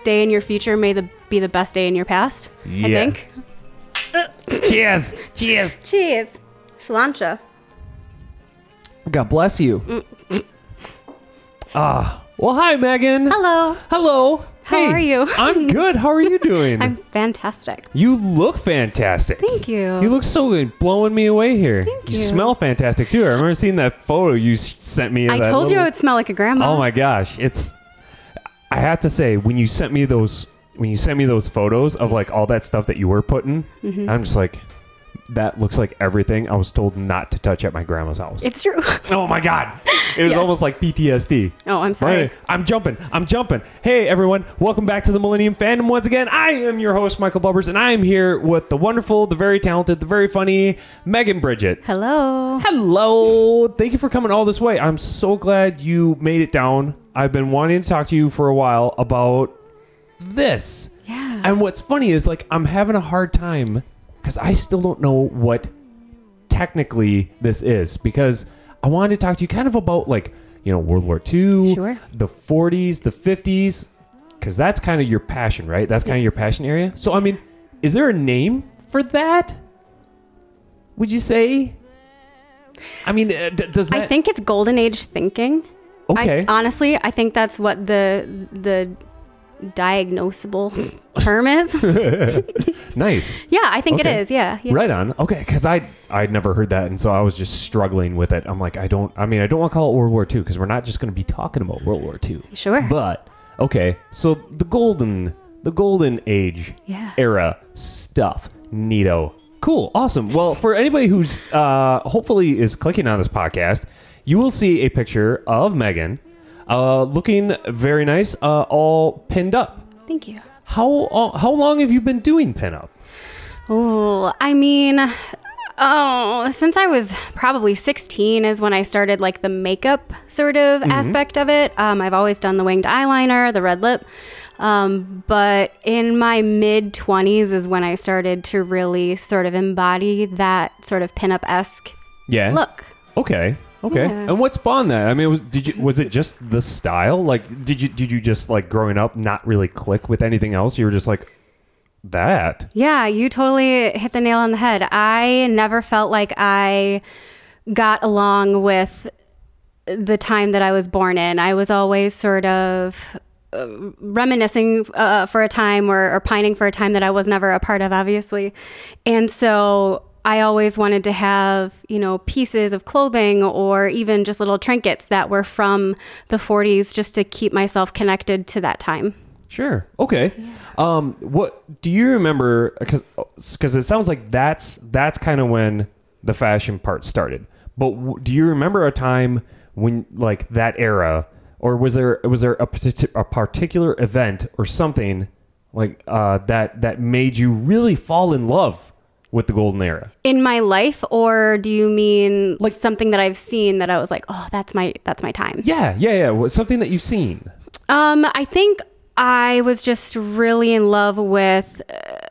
worst day in your future may the be the best day in your past. I think. Cheers. Cheers. Cheers. Slancha. God bless you. Ah. well, hi, Megan. Hello. Hello. How Hey, are you? I'm good. How are you doing? I'm fantastic. you look fantastic. Thank you. You look so good, blowing me away here. Thank you you. smell fantastic too. I remember seeing that photo you sent me. of I told you little- I would smell like a grandma. Oh my gosh, it's. I have to say, when you sent me those, when you sent me those photos of like all that stuff that you were putting, Mm-hmm. I'm just like, that looks like everything I was told not to touch at my grandma's house. It's true. oh my god, it was Yes. almost like PTSD. oh, I'm sorry. Hey, I'm jumping. I'm jumping. Hey, everyone. Welcome back to the Millennium Fandom once again. I am your host, Michael Bubbers, and I am here with the wonderful, the very talented, the very funny Megan Bridget. Hello. Hello. Thank you for coming all this way. I'm so glad you made it down. I've been wanting to talk to you for a while about this. Yeah. And what's funny is, like, I'm having a hard time because I still don't know what technically this is because I wanted to talk to you kind of about, like, you know, World War II, Sure. the 40s, the 50s, because that's kind of your passion, right? That's kind of your passion area. So, I mean, is there a name for that? Would you say? I mean, uh, d- does that? I think it's golden age thinking. Okay. I, honestly, I think that's what the the diagnosable term is. nice. yeah, I think Okay. it is. Yeah. yeah. Right on. Okay, because I I'd never heard that, and so I was just struggling with it. I'm like, I don't. I mean, I don't want to call it World War II because we're not just going to be talking about World War II. Sure. But okay, so the golden the golden age Yeah. era stuff. Neato. Cool. Awesome. Well, for anybody who's uh, hopefully is clicking on this podcast, you will see a picture of Megan uh, looking very nice, uh, all pinned up. Thank you. How uh, how long have you been doing pinup? Oh, I mean, oh, since I was probably 16 is when I started like the makeup sort of aspect of it. Um, I've always done the winged eyeliner, the red lip. Um, but in my mid 20s is when I started to really sort of embody that sort of pinup esque Yeah. look. Okay. Okay. Yeah. And what spawned that? I mean, was did you was it just the style? Like, did you did you just like growing up not really click with anything else? You were just like that. Yeah, you totally hit the nail on the head. I never felt like I got along with the time that I was born in. I was always sort of uh, reminiscing uh, for a time or, or pining for a time that I was never a part of, obviously. And so I always wanted to have, you know, pieces of clothing or even just little trinkets that were from the 40s just to keep myself connected to that time. Sure. Okay. Um, what do you remember? Because because it sounds like that's that's kind of when the fashion part started. But w- do you remember a time when like that era, or was there was there a, a particular event or something like uh, that that made you really fall in love with the golden era? in my life or do you mean like something that i've seen that i was like oh that's my that's my time Yeah, yeah, yeah. What- Something that you've seen. um i think i was just really in love with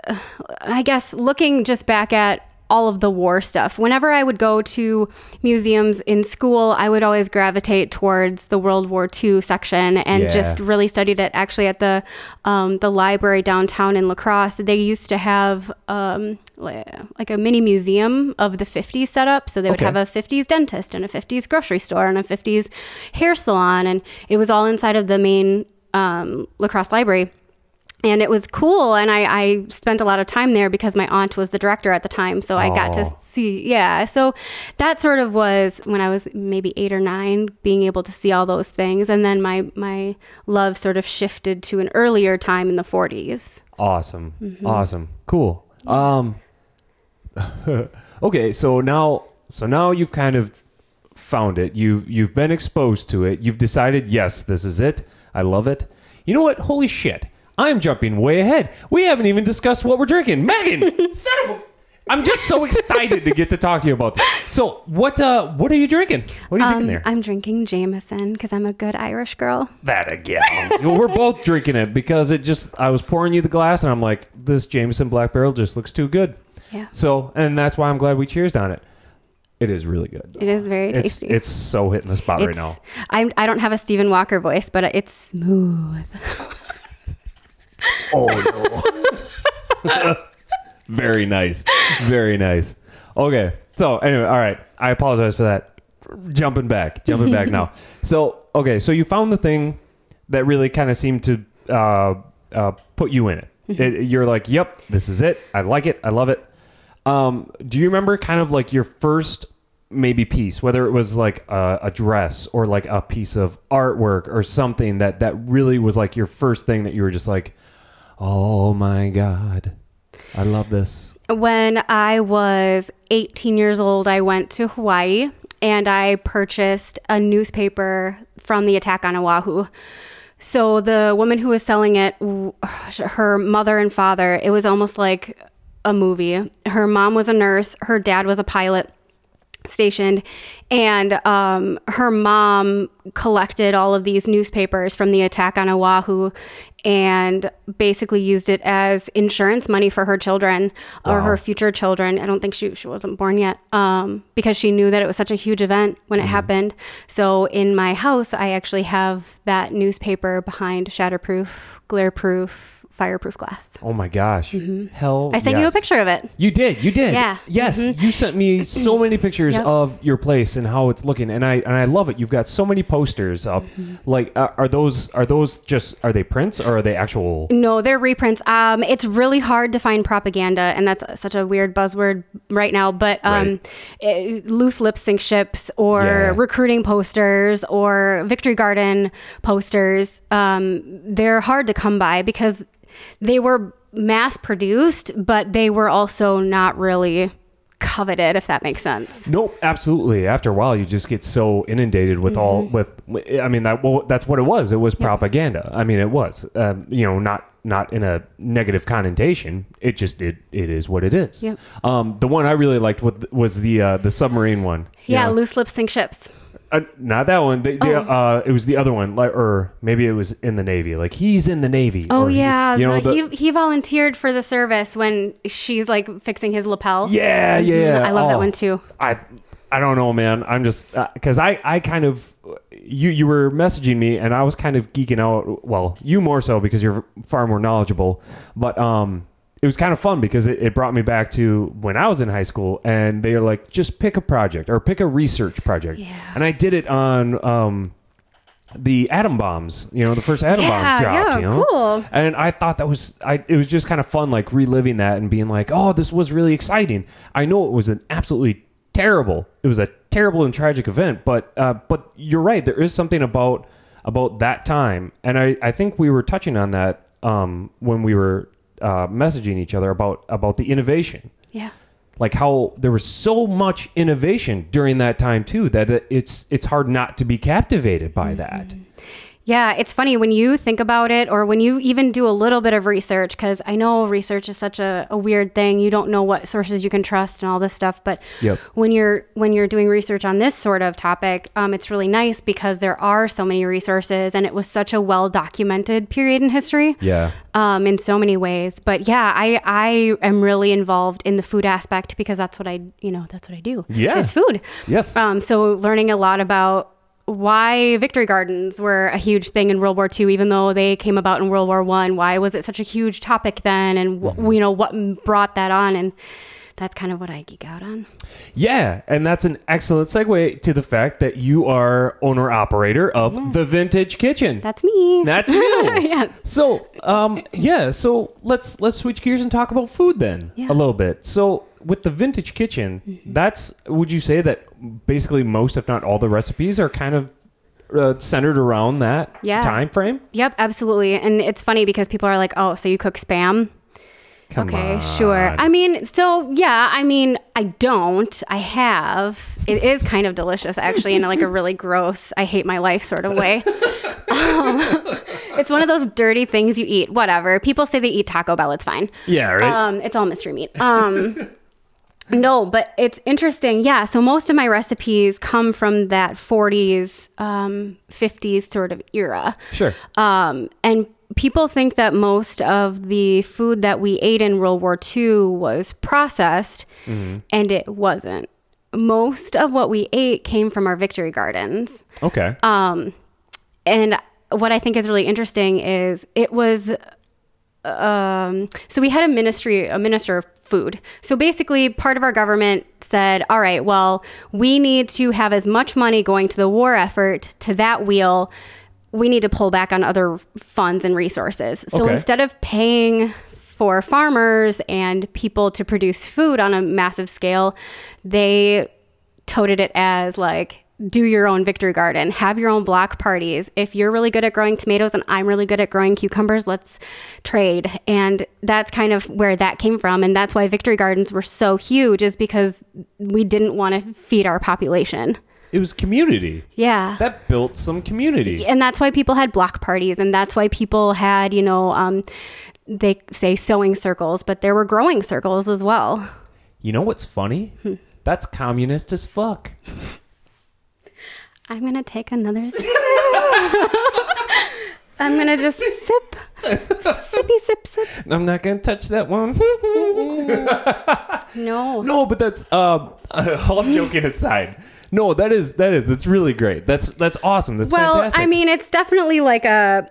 uh, i guess looking just back at all of the war stuff. Whenever I would go to museums in school, I would always gravitate towards the World War II section and Yeah. just really studied it. Actually, at the um, the library downtown in La Crosse, they used to have um, like a mini museum of the 50s set up. So they would Okay. have a 50s dentist and a 50s grocery store and a 50s hair salon, and it was all inside of the main um, La Crosse library and it was cool and I, I spent a lot of time there because my aunt was the director at the time so i got to see yeah so that sort of was when i was maybe eight or nine being able to see all those things and then my my love sort of shifted to an earlier time in the 40s Awesome. Mm-hmm. Awesome. Cool. Um Okay, so now so now you've kind of found it. you've you've been exposed to it. You've decided, yes, this is it. I love it. You know what? Holy shit. I'm jumping way ahead. We haven't even discussed what we're drinking. Megan, son of a I'm just so excited to get to talk to you about this. So, what uh what are you drinking? What are you drinking Um, there? i'm drinking jameson because i'm a good irish girl that again. You know, we're both drinking it because it just I was pouring you the glass and I'm like, this Jameson Black Barrel just looks too good. yeah So, and that's why I'm glad we cheersed on it. It is really good. It is very tasty. it's so hitting the spot right now. I'm, I don't have a Stephen Walker voice, but it's smooth. Oh no. Very nice. Very nice. Okay. So anyway, all right. I apologize for that. Jumping back. Jumping back now. So okay. So you found the thing that really kind of seemed to uh, uh, put you in it. it. You're like, yep, this is it. I like it. I love it. Um, do you remember kind of like your first maybe piece, whether it was like a, a dress or like a piece of artwork or something that that really was like your first thing that you were just like, oh my god, I love this. When I was 18 years old, I went to Hawaii and I purchased a newspaper from the attack on Oahu. So the woman who was selling it, her mother and father, it was almost like a movie. Her mom was a nurse, her dad was a pilot stationed. And um, her mom collected all of these newspapers from the attack on oahu and basically used it as insurance money for her children or Wow. her future children. I don't think she, she wasn't born yet um, because she knew that it was such a huge event when it happened. So in my house i actually have that newspaper behind shatterproof glareproof fireproof glass Oh my gosh, hell! Mm-hmm. i sent you a picture of it You did, you did. Yeah. Mm-hmm. Yes, you sent me so many pictures Yep. of your place and how it's looking, and I and I love it. You've got so many posters up. Mm-hmm. Like, uh, are those are those just are they prints or are they actual? No, they're reprints. Um, it's really hard to find propaganda, and that's such a weird buzzword right now. But um, eh, loose lips sink ships or Yeah. recruiting posters or Victory Garden posters, um, they're hard to come by because they were mass produced, but they were also not really coveted, if that makes sense. Nope, absolutely. After a while, you just get so inundated with all Mm-hmm. with. I mean, that well, that's what it was. It was propaganda. I mean, it was. Um, you know, not not in a negative connotation. It just it it is what it is. Yep. Um, the one I really liked was, was the uh, the submarine one. you Yeah, know? loose lips sink ships. Uh, not that one. The, the, Oh. uh, it was the other one, like, or maybe it was in the Navy. Like he's in the Navy. Oh or he- yeah, you know, the- the, he he volunteered for the service when she's like fixing his lapel. yeah, yeah. I love that Oh. one too. I I don't know, man. I'm just because I kind of uh you were messaging me and I was kind of geeking out well, you more so because you were messaging me and I was kind of geeking out. Well, you more so because you're far more knowledgeable, but. It was kind of fun because it, it brought me back to when I was in high school, and they were like, "Just pick a project or pick a research project." Yeah. And I did it on um, the atom bombs. You know, the first atom Yeah, bombs dropped. yeah, you know? cool. And I thought that was I it was just kind of fun like reliving that and being like, "Oh, this was really exciting." I know it was an absolutely terrible. It was a terrible and tragic event, but uh but you're right, there is something about about that time. And I I think we were touching on that um when we were uh messaging each other about about the innovation Yeah. like how there was so much innovation during that time too that it's it's hard not to be captivated by that. Yeah, it's funny when you think about it or when you even do a little bit of research, because I know research is such a, a weird thing. You don't know what sources you can trust and all this stuff. But Yep. when you're when you're doing research on this sort of topic, um, it's really nice because there are so many resources and it was such a well documented period in history. Yeah. um, in so many ways. But yeah, I I am really involved in the food aspect because that's what I you know that's what I do. Yeah. is food. Yes. Um, so learning a lot about why victory gardens were a huge thing in World War II, even though they came about in World War One. Why was it such a huge topic then, and Mm-hmm. you know what brought that on and. That's kind of what I geek out on. Yeah, and that's an excellent segue to the fact that you are owner operator of the Vintage Kitchen. That's me. That's you. yes. So, um, yeah. So let's let's switch gears and talk about food then Yeah. a little bit. So with the Vintage Kitchen, that's would you say that basically most, if not all, the recipes are kind of uh, centered around that Yeah. time frame? Yep, absolutely. And it's funny because people are like, "Oh, so you cook spam?" Come okay, on. sure. I mean, so yeah, I mean, I don't. I have. It is kind of delicious, actually, in like a really gross, I hate my life sort of way. um, it's one of those dirty things you eat. Whatever. People say they eat Taco Bell. It's fine. yeah, right. Um, it's all mystery meat. Um, no, but it's interesting. Yeah. So most of my recipes come from that 40s, um, 50s sort of era. sure. Um, and people think that most of the food that we ate in World War II was processed, and it wasn't. most of what we ate came from our victory gardens. Okay. Um, and what I think is really interesting is it was um, so we had a ministry, a minister of food. So basically, part of our government said, all right, well, we need to have as much money going to the war effort to that wheel. We need to pull back on other funds and resources. So Okay. instead of paying for farmers and people to produce food on a massive scale, they toted it as like do your own victory garden have your own block parties if you're really good at growing tomatoes and i'm really good at growing cucumbers let's trade and that's kind of where that came from and that's why victory gardens were so huge is because we didn't want to feed our population it was community. yeah That built some community. and that's why people had block parties and that's why people had you know um, they say sewing circles but there were growing circles as well You know what's funny? Hmm. That's communist as fuck. I'm gonna take another sip. I'm gonna just sip, sippy sip sip. I'm not gonna touch that one. No, no, but that's um all joking aside. No, that is that is that's really great. That's that's awesome. That's well, fantastic. I mean, it's definitely like a.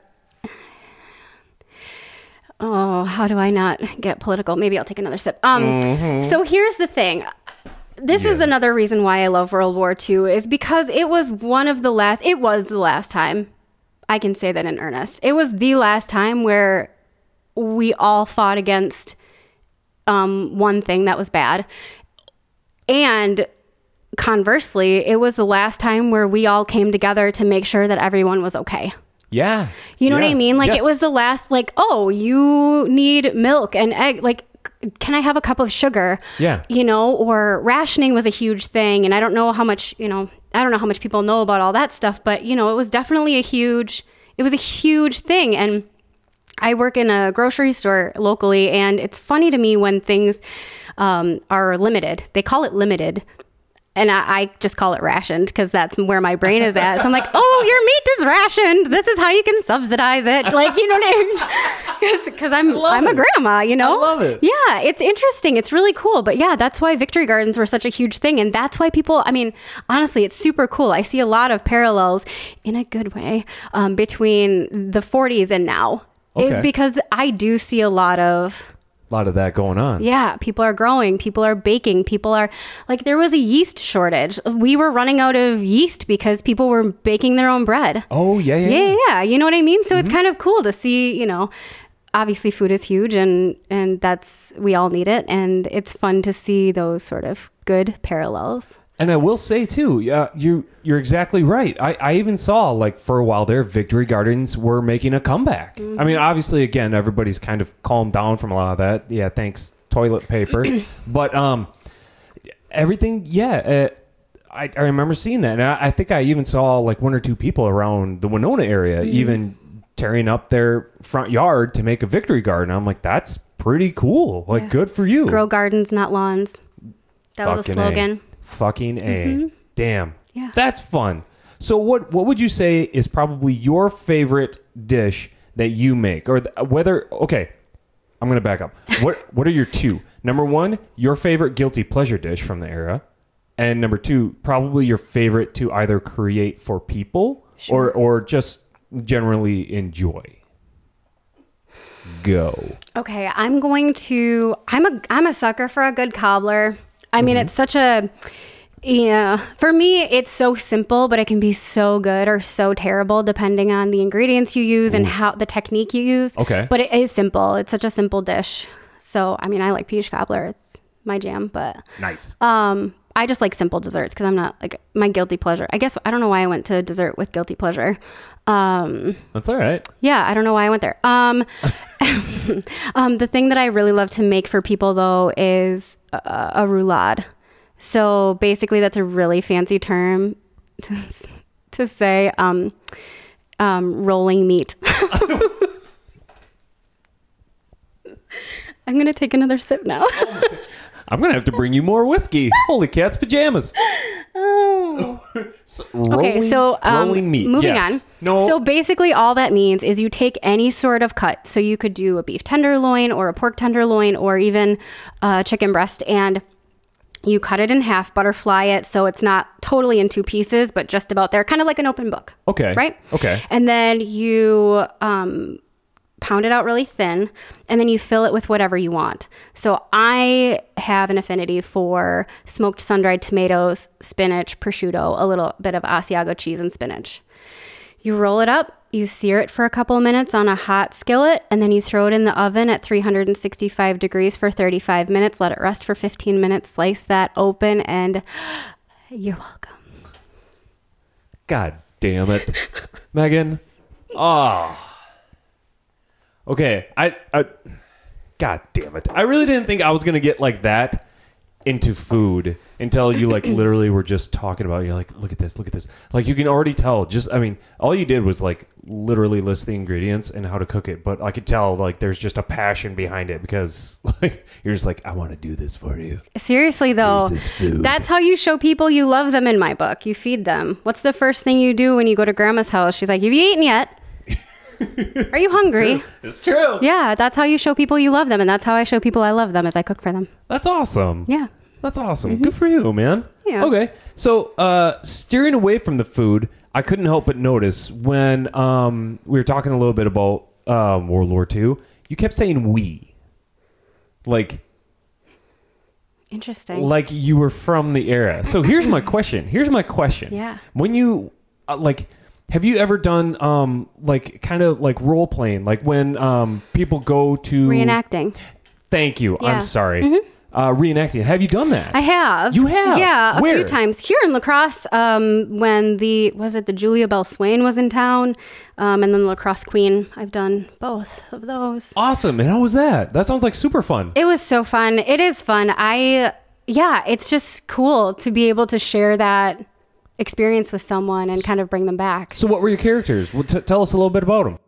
Oh, how do I not get political? Maybe I'll take another sip. Um, so here's the thing. This is another reason why I love World War II is because it was one of the last. It was the last time. I can say that in earnest. It was the last time where we all fought against um, one thing that was bad, and conversely, it was the last time where we all came together to make sure that everyone was okay. yeah. You know what I mean? Like Yes. it was the last like, oh, you need milk and egg like can I have a cup of sugar? Yeah. You know, or rationing was a huge thing and I don't know how much, you know, I don't know how much people know about all that stuff, but you know, it was definitely a huge it was a huge thing and I work in a grocery store locally, and it's funny to me when things um, are limited. They call it limited. And I, I just call it rationed because that's where my brain is at. So I'm like, oh, your meat is rationed. This is how you can subsidize it. Like, you know what I mean? Because I'm I'm a grandma, you know. I love it. Yeah, it's interesting. It's really cool. But yeah, that's why victory gardens were such a huge thing, and that's why people. I mean, honestly, it's super cool. I see a lot of parallels in a good way um, between the 40s and now. Is because I do see a lot of lot of that going on. yeah, people are growing, people are baking, people are like there was a yeast shortage. We were running out of yeast because people were baking their own bread. Oh yeah, yeah. Yeah, yeah, yeah. You know what I mean? So Mm-hmm. it's kind of cool to see, you know, obviously food is huge and and that's we all need it and it's fun to see those sort of good parallels. And I will say too, yeah, you you're exactly right. I, I even saw like for a while there, Victory Gardens were making a comeback. I mean, obviously, again, everybody's kind of calmed down from a lot of that. Yeah, thanks toilet paper, but um, everything. Yeah, uh, I I remember seeing that, and I, I think I even saw like one or two people around the Winona area even tearing up their front yard to make a Victory Garden. I'm like, that's pretty cool. Like, Yeah. good for you. Grow gardens, not lawns. That was a Fucking slogan. Fucking A. Mm-hmm. Damn. Yeah. That's fun. So what what would you say is probably your favorite dish that you make or th- whether okay, I'm going to back up. What what are your two? Number 1, your favorite guilty pleasure dish from the era. And number 2, probably your favorite to either create for people or or just generally enjoy. Go. Okay, I'm going to. I'm a. I'm a sucker for a good cobbler. I mean, it's such a. Yeah, for me, it's so simple, but it can be so good or so terrible depending on the ingredients you use and how the technique you use. Okay. but it is simple. It's such a simple dish. So, I mean, I like peach cobbler. It's my jam, but Nice. um, I just like simple desserts because I'm not like my guilty pleasure. I guess I don't know why I went to dessert with guilty pleasure. Um, That's all right. yeah, I don't know why I went there. Um, um, the thing that I really love to make for people though is a, a roulade. So basically, that's a really fancy term to, to say um, um, rolling meat. I'm gonna take another sip now. I'm going to have to bring you more whiskey. Holy cat's pajamas. oh. So, Okay, so um, rolling meat. moving yes. on. No, So basically, all that means is you take any sort of cut. So you could do a beef tenderloin or a pork tenderloin or even a chicken breast, and You cut it in half, butterfly it so it's not totally in two pieces, but just about there, kind of like an open book. Okay. Right? Okay. And then you um, pound it out really thin, and then you fill it with whatever you want. So I have an affinity for smoked sun dried tomatoes, spinach, prosciutto, a little bit of Asiago cheese, and spinach. You roll it up, you sear it for a couple of minutes on a hot skillet, and then you throw it in the oven at 365 degrees for 35 minutes. Let it rest for 15 minutes, slice that open, and you're welcome. God damn it, Megan. Oh. Okay, I, I. God damn it! I really didn't think I was gonna get like that into food until you like literally were just talking about. it. You're like, look at this, look at this. Like you can already tell. Just, I mean, all you did was like literally list the ingredients and how to cook it. But I could tell like there's just a passion behind it because like you're just like, I want to do this for you. Seriously, though, this food. that's how you show people you love them in my book. You feed them. What's the first thing you do when you go to grandma's house? She's like, Have you eaten yet? Are you hungry? It's true. Yeah, that's how you show people you love them. And that's how I show people I love them as I cook for them. That's awesome. Yeah. That's awesome. Good for you, man. Yeah. Okay. So, uh, steering away from the food, I couldn't help but notice when um, we were talking a little bit about um, World War II, you kept saying we. Like, Interesting. like you were from the era. So here's my question. Here's my question. Yeah. When you uh, like have you ever done um like kind of like role playing like when um people go to Reenacting. Thank you. Yeah. Mm-hmm. I'm sorry. Uh reenacting. Have you done that? I have. You have? Yeah, a Where? few times here in La Crosse. Um, when the was it the Julia Belle Swain was in town, um, and then the La Crosse Queen. I've done both of those. awesome. And how was that? That sounds like super fun. It was so fun. It is fun. I yeah, it's just cool to be able to share that experience with someone and kind of bring them back. So what were your characters? Well, t- tell us a little bit about them.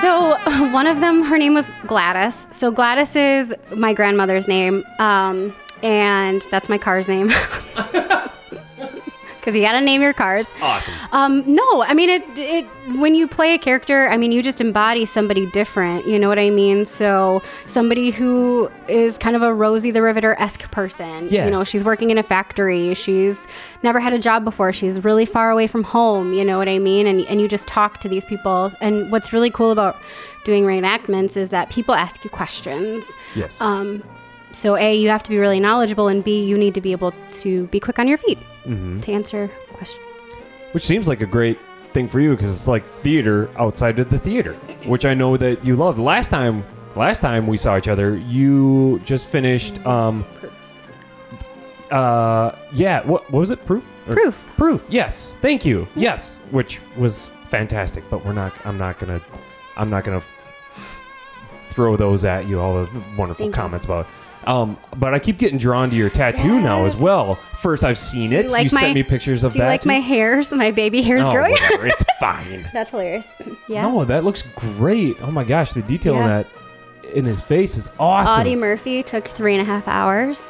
So one of them, her name was Gladys. So Gladys is my grandmother's name, um, and that's my car's name. Because you gotta name your cars. Awesome. Um, no, I mean it. It when you play a character, I mean you just embody somebody different. You know what I mean? So somebody who is kind of a Rosie the Riveter esque person. Yeah. You know, she's working in a factory. She's never had a job before. She's really far away from home. You know what I mean? And and you just talk to these people. And what's really cool about doing reenactments is that people ask you questions. Yes. Um, so a you have to be really knowledgeable, and b you need to be able to be quick on your feet to answer questions. Which seems like a great thing for you because it's like theater outside of the theater, which I know that you love. Last time, last time we saw each other, you just finished. Um, uh, yeah. What, what was it? Proof. Or- Proof. Proof. Yes. Thank you. Yes, which was fantastic. But we're not. I'm not gonna. I'm not gonna throw those at you. All the wonderful Thank you. comments about. Um, but I keep getting drawn to your tattoo now as well. First, I've seen you it. like you my- sent me pictures of Do you that. like too. my hairs? My baby hairs Oh, growing? whatever. It's fine. That's hilarious. Yeah. No, that looks great. Oh my gosh, the detail in that in his face is awesome. Audie Murphy took three and a half hours.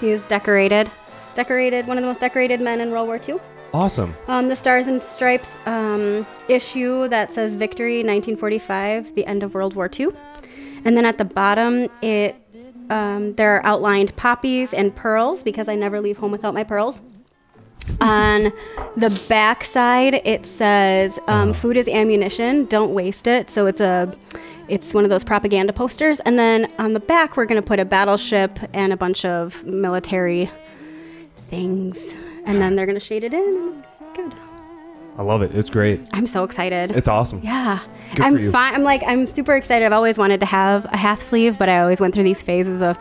He was decorated, decorated, one of the most decorated men in World War II. awesome. Um, the Stars and Stripes um, issue that says Victory 1945, the end of World War II. And then at the bottom, it um, there are outlined poppies and pearls because I never leave home without my pearls. On the back side, it says um, "Food is ammunition. Don't waste it." So it's a, it's one of those propaganda posters. And then on the back, we're gonna put a battleship and a bunch of military things, and then they're gonna shade it in. Good. I love it. It's great. I'm so excited. It's awesome. yeah, Good I'm fine. I'm like I'm super excited. I've always wanted to have a half sleeve, but I always went through these phases of,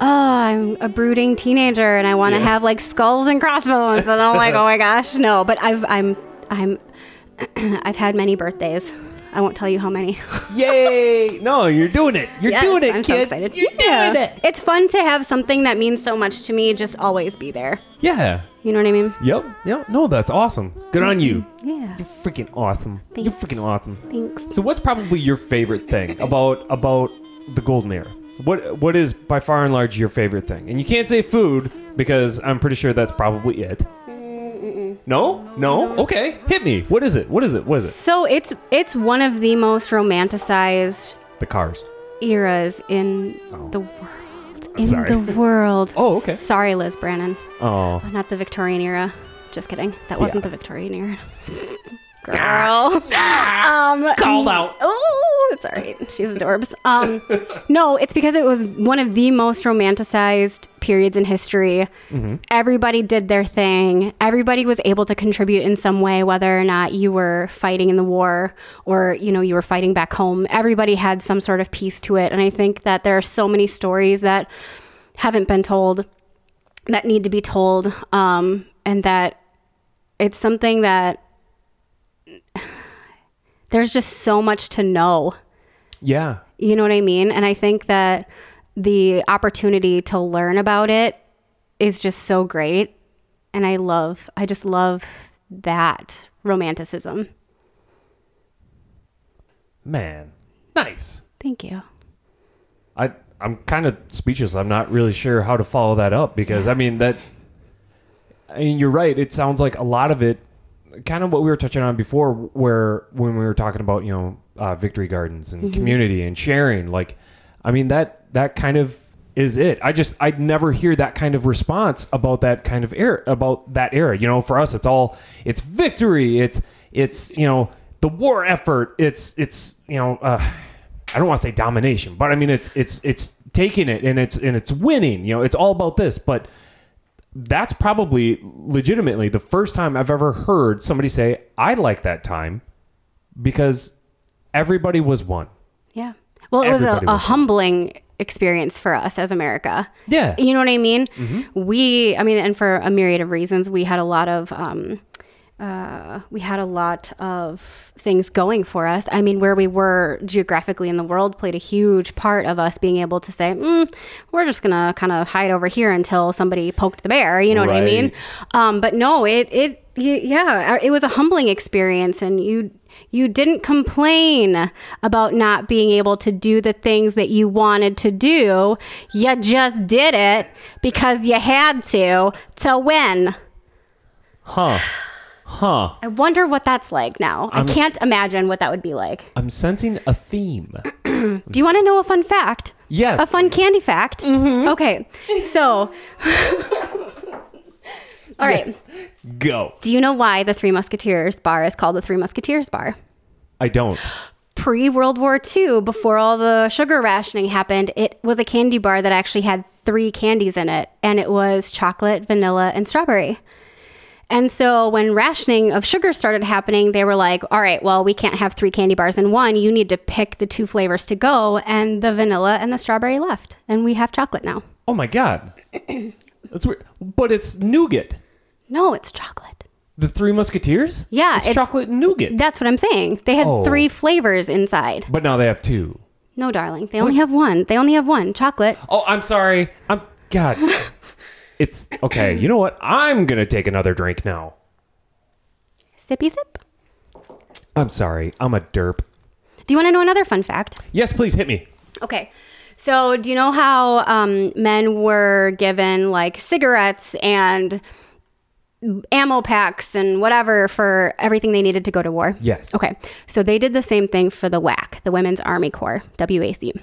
oh, I'm a brooding teenager and I want to Yeah. have like skulls and crossbones, and I'm like, oh my gosh, no. But I've I'm I'm I've had many birthdays. I won't tell you how many. Yay! No, you're doing it. You're Yes, doing it, I'm so excited. You're Yeah. doing it. It's fun to have something that means so much to me just always be there. Yeah. You know what I mean? Yep. Yep. No, that's awesome. Good on you. Mm-hmm. Yeah. You're freaking awesome. You're freaking awesome. Thanks. So, what's probably your favorite thing about about the golden era? What what is by far and large your favorite thing? And you can't say food because I'm pretty sure that's probably it. No? No? Okay. Hit me. What is it? What is it? What is it? So it's it's one of the most romanticized The cars. eras in oh. the world. In Sorry. the world. Oh, okay. Sorry, Liz Brannon. Oh. Not the Victorian era. Just kidding. That wasn't the Victorian era. Girl. um, Called out. Oh, it's all right. She's adorbs. Um, no, it's because it was one of the most romanticized periods in history. Everybody did their thing. Everybody was able to contribute in some way, whether or not you were fighting in the war or you know you were fighting back home. Everybody had some sort of piece to it, and I think that there are so many stories that haven't been told that need to be told, um, and that it's something that there's just so much to know. Yeah. You know what I mean? And I think that the opportunity to learn about it is just so great. And I love, I just love that romanticism. Man. Nice. Thank you. I I'm kind of speechless. I'm not really sure how to follow that up because I mean that I mean you're right. It sounds like a lot of it kind of what we were touching on before where when we were talking about, you know, uh, victory gardens and community and sharing like I mean that that kind of is it. I just I'd never hear that kind of response about that kind of era about that era. You know, for us it's all it's victory, it's it's, you know, the war effort, it's it's, you know, uh I don't want to say domination, but I mean it's it's it's taking it and it's and it's winning. You know, it's all about this. But that's probably legitimately the first time I've ever heard somebody say I like that time because everybody was one. Yeah. Well, it was a, a was- humbling experience for us as America. Yeah. You know what I mean? We, I mean, and for a myriad of reasons, we had a lot of, um, uh, we had a lot of things going for us. I mean, where we were geographically in the world played a huge part of us being able to say, mm, we're just gonna kind of hide over here until somebody poked the bear. You know what I mean? Um, but no, it it yeah, it was a humbling experience, and you you didn't complain about not being able to do the things that you wanted to do. You just did it because you had to to win. Huh. Huh. I wonder what that's like now. I can't imagine what that would be like. I'm sensing a theme. Do you want to know a fun fact? Yes. A fun candy fact? Mm-hmm. Okay. So, all right. Go. Do you know why the Three Musketeers bar is called the Three Musketeers bar? I don't. Pre World War II, before all the sugar rationing happened, it was a candy bar that actually had three candies in it, and it was chocolate, vanilla, and strawberry. And so when rationing of sugar started happening, they were like, all right, well, we can't have three candy bars in one. You need to pick the two flavors to go. And the vanilla and the strawberry left. And we have chocolate now. Oh my god. That's weird. But it's nougat. No, it's chocolate. The Three Musketeers? Yeah, It's, it's- chocolate nougat. That's what I'm saying. They had Oh. three flavors inside. but now they have two. No, darling. They only have one. They only have one chocolate. Oh, I'm sorry. I'm God. It's okay. You know what? I'm gonna take another drink now. Sippy sip. I'm sorry. I'm a derp. Do you want to know another fun fact? Yes, please hit me. Okay. So, do you know how um, men were given like cigarettes and ammo packs and whatever for everything they needed to go to war? Yes. Okay. So, they did the same thing for the WAC, the Women's Army Corps, WAC.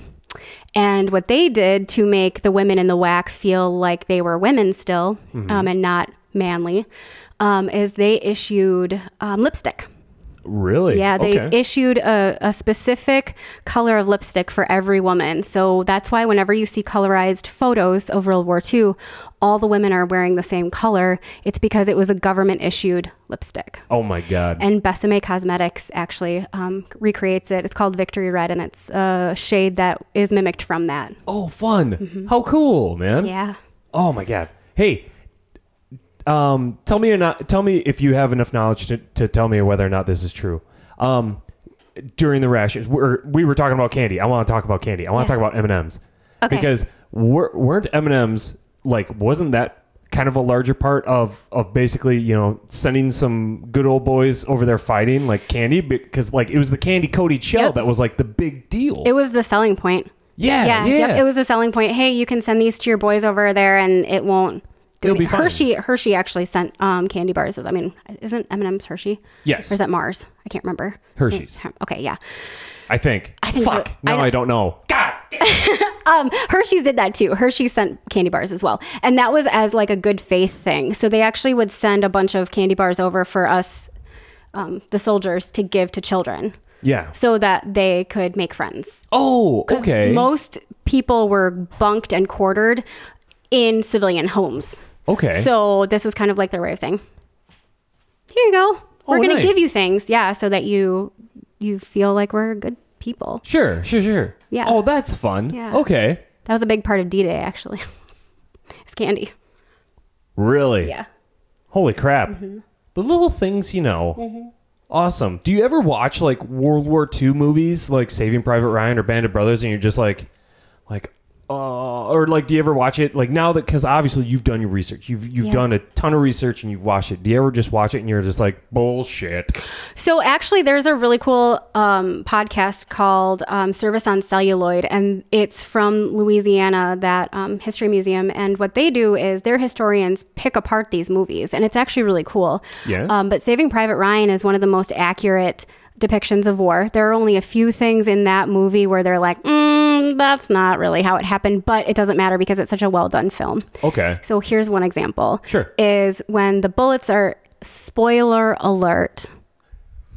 And what they did to make the women in the WAC feel like they were women still um, and not manly um, is they issued um, lipstick. Really? Yeah, they Okay. issued a, a specific color of lipstick for every woman. So that's why whenever you see colorized photos of World War II, all the women are wearing the same color. It's because it was a government issued lipstick. oh my god. And Besame Cosmetics actually um, recreates it. It's called Victory Red, and it's a shade that is mimicked from that. oh, fun. How cool, man. Mm-hmm. Yeah. Oh my god. Hey, um, tell me or not. Tell me if you have enough knowledge to, to tell me whether or not this is true. Um, during the rations, we're, we were talking about candy. I want to talk about candy. I want to Yeah. talk about M and M's Okay. because wer- weren't M and M's like wasn't that kind of a larger part of of basically you know sending some good old boys over there fighting like candy because like it was the candy coated shell Yep. that was like the big deal. It was the selling point. yeah, yeah, yeah. Yep, it was a selling point. Hey, you can send these to your boys over there, and it won't It'll be fine. Hershey. Hershey actually sent um, candy bars. I mean, isn't M&M's Hershey? Yes. Or is that Mars? I can't remember. Hershey's. Okay, yeah. I think. I think so. Fuck. I No, don't- I don't know. God. Um, Hershey's did that too. Hershey sent candy bars as well, and that was as like a good faith thing. So they actually would send a bunch of candy bars over for us, um, the soldiers, to give to children, Yeah. so that they could make friends. Oh, okay. Most people were bunked and quartered in civilian homes. okay. So this was kind of like their way of saying, "Here you go. We're Oh, going to give you things, yeah, so that you you feel like we're good people." sure, sure, sure. Yeah. Oh, that's fun. Yeah. Okay. That was a big part of D-Day, actually. it's candy. Really? Yeah. Holy crap. Mm-hmm. The little things you know. Awesome. Do you ever watch like World War II movies like Saving Private Ryan or Band of Brothers and you're just like like uh, or like do you ever watch it like now that cuz obviously you've done your research. You've you've Yeah. done a ton of research and you've watched it. Do you ever just watch it and you're just like bullshit? So actually, there's a really cool um, podcast called um, Service on Celluloid, and it's from Louisiana, that um, history museum. And what they do is their historians pick apart these movies, and it's actually really cool. Yeah. Um, but Saving Private Ryan is one of the most accurate depictions of war. There are only a few things in that movie where they're like, mm, that's not really how it happened, but it doesn't matter because it's such a well done film. Okay. So here's one example. Sure. Is when the bullets are spoiler alert.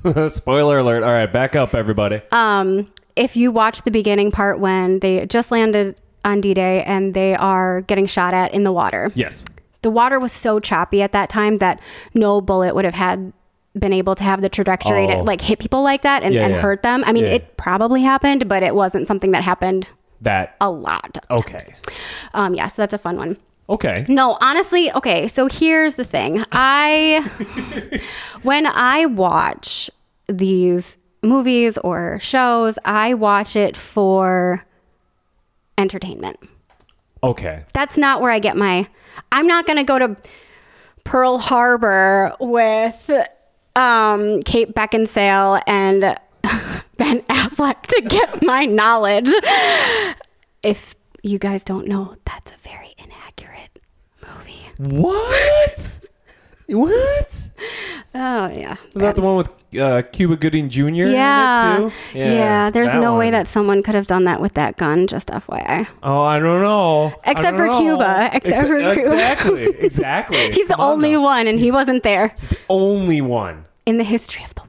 Spoiler alert. All right, back up everybody. Um, if you watch the beginning part when they just landed on D-Day and they are getting shot at in the water. yes. The water was so choppy at that time that no bullet would have had been able to have the trajectory Oh. to like hit people like that and, Yeah, and yeah. hurt them. I mean, Yeah. it probably happened, but it wasn't something that happened That a lot. Okay. times. Um, yeah, so that's a fun one. Okay. No, honestly, okay, so here's the thing. I when I watch these movies or shows, I watch it for entertainment. Okay. That's not where I get my I'm not going to go to Pearl Harbor with um Kate Beckinsale and Ben Affleck to get my knowledge. If you guys don't know, that's a very inaccurate movie. What? What? Oh yeah. Is that the one with uh, Cuba Gooding Jr. Yeah. in it too? Yeah. there's no way that someone could have done that with that gun, just FYI. Oh, I don't know. Except don't for know. Cuba. Except for Cuba. Exactly. Exactly. He's the on only now. one and he wasn't there He's the Only one. in the history of the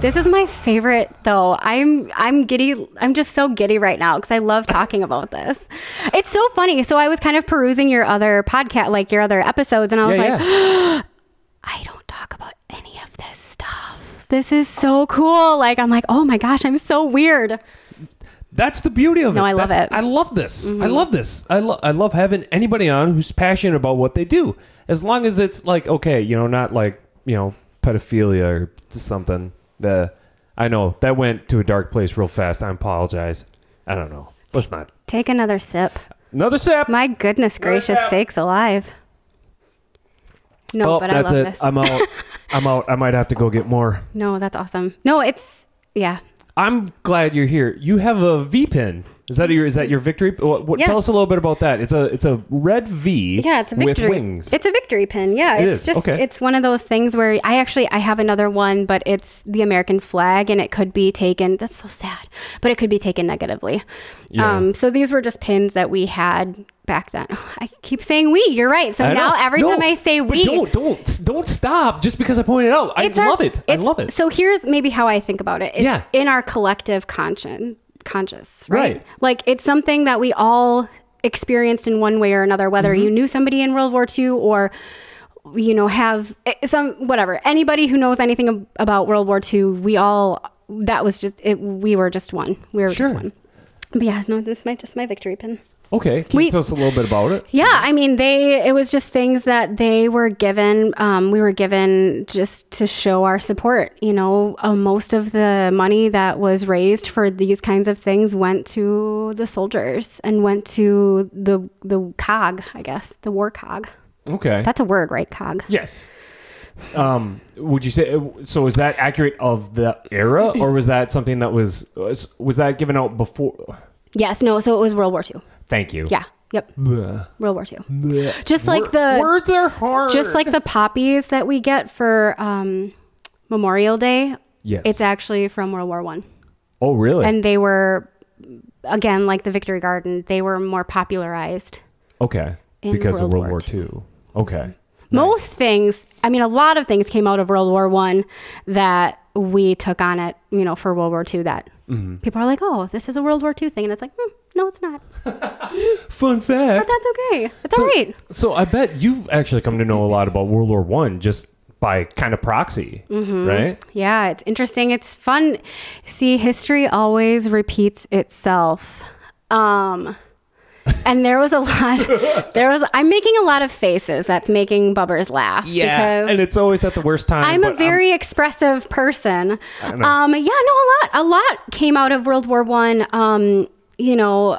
This is my favorite though. I'm I'm giddy. I'm just so giddy right now because I love talking about this. It's so funny. So I was kind of perusing your other podcast, like your other episodes, and I was Yeah, like, yeah. I don't talk about any of this stuff. This is so cool. Like I'm like, oh my gosh, I'm so weird. That's the beauty of it. No, I love That's- it. Mm-hmm. I love this. I love this. I, lo- I love having anybody on who's passionate about what they do. As long as it's like, okay, you know, not like, you know, pedophilia or something. The I know that went to a dark place real fast. I apologize. I don't know. Let's not. Take another sip. Another sip. My goodness gracious sip. sakes alive. No, oh, but I that's love it. this. I'm out. I'm out. I might have to go get more. no, that's awesome. No, it's yeah. I'm glad you're here. You have a V pin. Is that your is that your victory? What, what, Yes. Tell us a little bit about that. It's a it's a red V. Yeah, it's a victory. with wings. It's a victory pin. Yeah, It it's is, just okay. it's one of those things where I actually I have another one, but it's the American flag, and it could be taken. That's so sad, but it could be taken negatively. Yeah. Um, so these were just pins that we had back then. I keep saying we. You're right. So I now know. every No, time I say we, don't don't don't stop just because I pointed out. I it's our- love it. I love it. So here's maybe how I think about it. It's Yeah. in our collective conscience, conscious, right? Right. Like it's something that we all experienced in one way or another, whether Mm-hmm. you knew somebody in World War II or you know have eh, some whatever. Anybody who knows anything ab- about World War II, we all that was just it. We were just one. We were Sure. just one. But yeah, no, this is my just my victory pin. Okay, can we- you tell us a little bit about it? Yeah, I mean, they it was just things that they were given. Um, we were given just to show our support. You know, uh, most of the money that was raised for these kinds of things went to the soldiers and went to the the cog, I guess, the war cog. Okay. That's a word, right? Cog. yes. Um, would you say so? Is that accurate of the era, or was that something that was was, was that given out before? Yes. No. So it was World War II. Thank you. Yeah. Yep, Bleh. World War II. Bleh. Just like the words are hard. just like the poppies that we get for um, Memorial Day. yes. It's actually from World War One, oh, really? and they were again like the Victory Garden. They were more popularized. okay. Because of World World War War II. Okay. Most things, I mean, a lot of things came out of World War One that we took on it, you know, for World War II That Mm-hmm. people are like, "Oh, this is a World War II thing," and it's like, hmm, "No, it's not." Fun fact. But that's okay. It's So- all right. So I bet you've actually come to know a lot about World War One just by kind of proxy, Mm-hmm. right? Yeah, it's interesting. It's fun. See, history always repeats itself. Um, and there was a lot. There was. I'm making a lot of faces. That's making Bubbers laugh. because and it's always at the worst time. I'm a but very expressive person. I know. Um, yeah, no, a lot, a lot came out of World War One. Um, you know,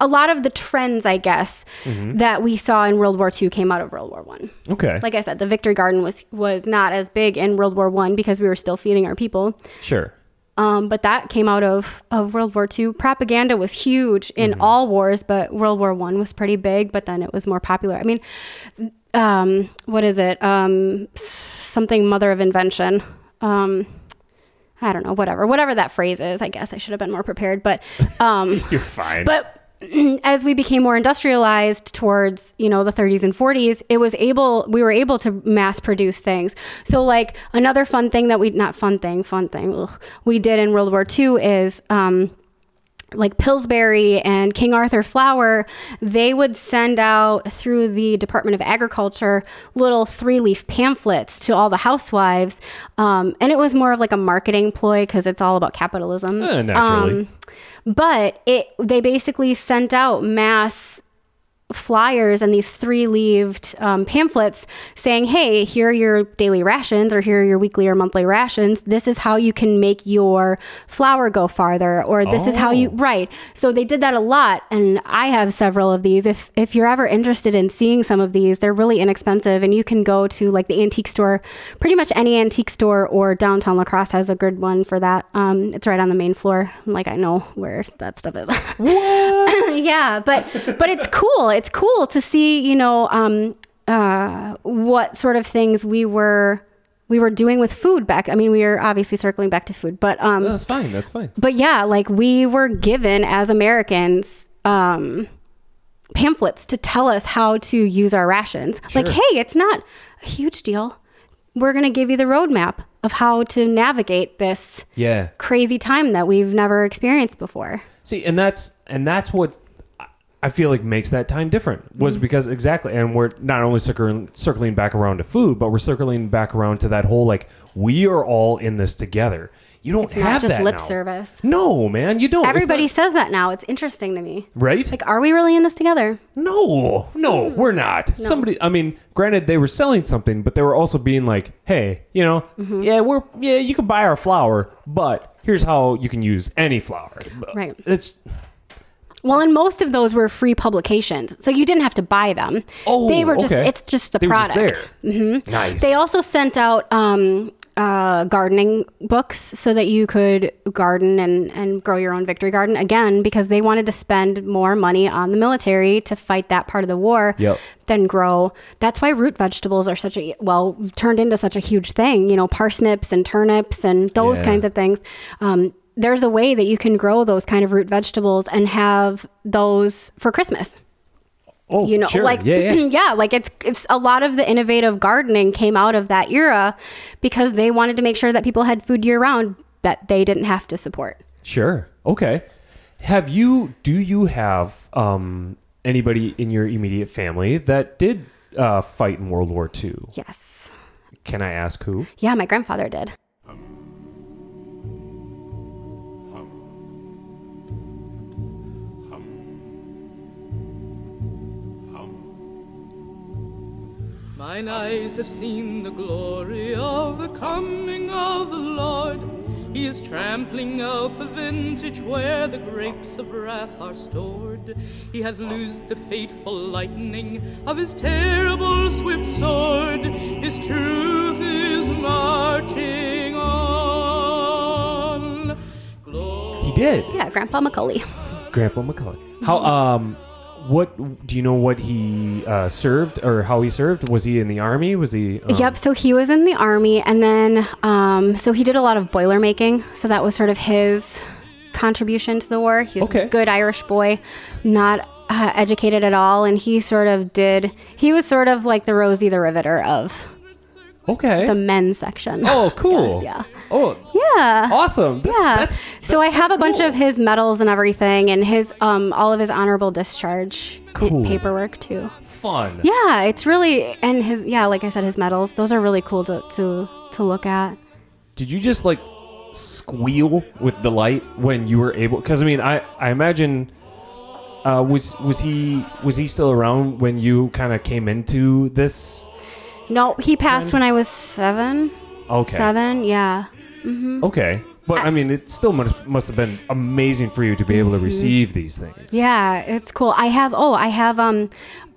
a lot of the trends, I guess, Mm-hmm. that we saw in World War Two came out of World War One. okay, Like I said, the Victory Garden was was not as big in World War One because we were still feeding our people. sure. Um, but that came out of, of World War II. Propaganda was huge in Mm-hmm. all wars, but World War One was pretty big. But then it was more popular. I mean, um, what is it? Um, something mother of invention. Um, I don't know. Whatever, whatever that phrase is. I guess I should have been more prepared. But um, You're fine. but as we became more industrialized towards you know the 30s and 40s it was able we were able to mass produce things so like another fun thing that we not fun thing fun thing ugh, we did in world war ii is um like Pillsbury and King Arthur flour, they would send out through the Department of Agriculture little three leaf pamphlets to all the housewives. Um, and it was more of like a marketing ploy because it's all about capitalism. Eh, naturally. Um, but it they basically sent out mass flyers and these three leaved um, pamphlets saying hey here are your daily rations or here are your weekly or monthly rations. This is how you can make your flour go farther or this is how you Oh. right. So they did that a lot and i have several of these. If if you're ever interested in seeing some of these they're really inexpensive and you can go to like the antique store pretty much any antique store or downtown La Crosse has a good one for that. Um, it's right on the main floor. Like i know where that stuff is. Yeah but but it's cool it's cool to see you know um uh what sort of things we were we were doing with food back i mean we are obviously circling back to food but um That's fine. That's fine. but yeah like we were given as americans um pamphlets to tell us how to use our rations like hey it's not a huge deal we're going to give you the roadmap of how to navigate this Yeah. crazy time that we've never experienced before See, and that's and that's what I feel like makes that time different Mm-hmm. was because exactly, and we're not only circling circling back around to food, but we're circling back around to that whole like we are all in this together. You don't it's have not just that lip now. service No, man, you don't. Everybody not- says that now. It's interesting to me. right? Like, are we really in this together? No, no, we're not. Somebody, I mean, granted, they were selling something, but they were also being like, "Hey, you know, Mm-hmm. yeah, we're yeah, you can buy our flour, but here's how you can use any flour." Right. It's Well, and most of those were free publications, so you didn't have to buy them. Oh, they were just okay. it's just the they were just product. there. Nice. They also sent out um, uh, gardening books so that you could garden and, and grow your own victory garden again because they wanted to spend more money on the military to fight that part of the war Yep. than grow. That's why root vegetables are such a well turned into such a huge thing. You know, parsnips and turnips and those Yeah. kinds of things. Um, there's a way that you can grow those kind of root vegetables and have those for Christmas oh, you know sure. like yeah, yeah. yeah, like it's it's a lot of the innovative gardening came out of that era because they wanted to make sure that people had food year round that they didn't have to support Sure. Okay. Have you? Do you have um, anybody in your immediate family that did uh, fight in World War II? yes Can I ask who? yeah my grandfather did Mine eyes have seen the glory of the coming of the Lord. He is trampling out the vintage where the grapes of wrath are stored. He hath loosed the fateful lightning of his terrible swift sword. His truth is marching on. Glory. He did. yeah grandpa mccully Grandpa McCullough. How? Um, what do you know? What he uh, served or how he served? Was he in the army? Was he? um, Yep. So he was in the army, and then um, so he did a lot of boiler making. So that was sort of his contribution to the war. He was Okay. a good Irish boy, not uh, educated at all, and he sort of did. He was sort of like the Rosie the Riveter of Okay. the men's section. oh, cool. yeah. Oh, Yeah. awesome. That's, yeah. That's, so I have a bunch of his medals and everything, and his um all of his honorable discharge Cool. paperwork too. fun. Yeah, it's really and his yeah, like I said, his medals. Those are really cool to to to look at. Did you just like squeal with delight when you were able? Because I mean, I I imagine. Uh, was was he was he still around when you kind of came into this? No, he passed when I was seven. Okay. Seven, yeah. Okay. But I mean, it still must, must have been amazing for you to be able to receive these things. Mm-hmm. Yeah, it's cool. I have oh, I have um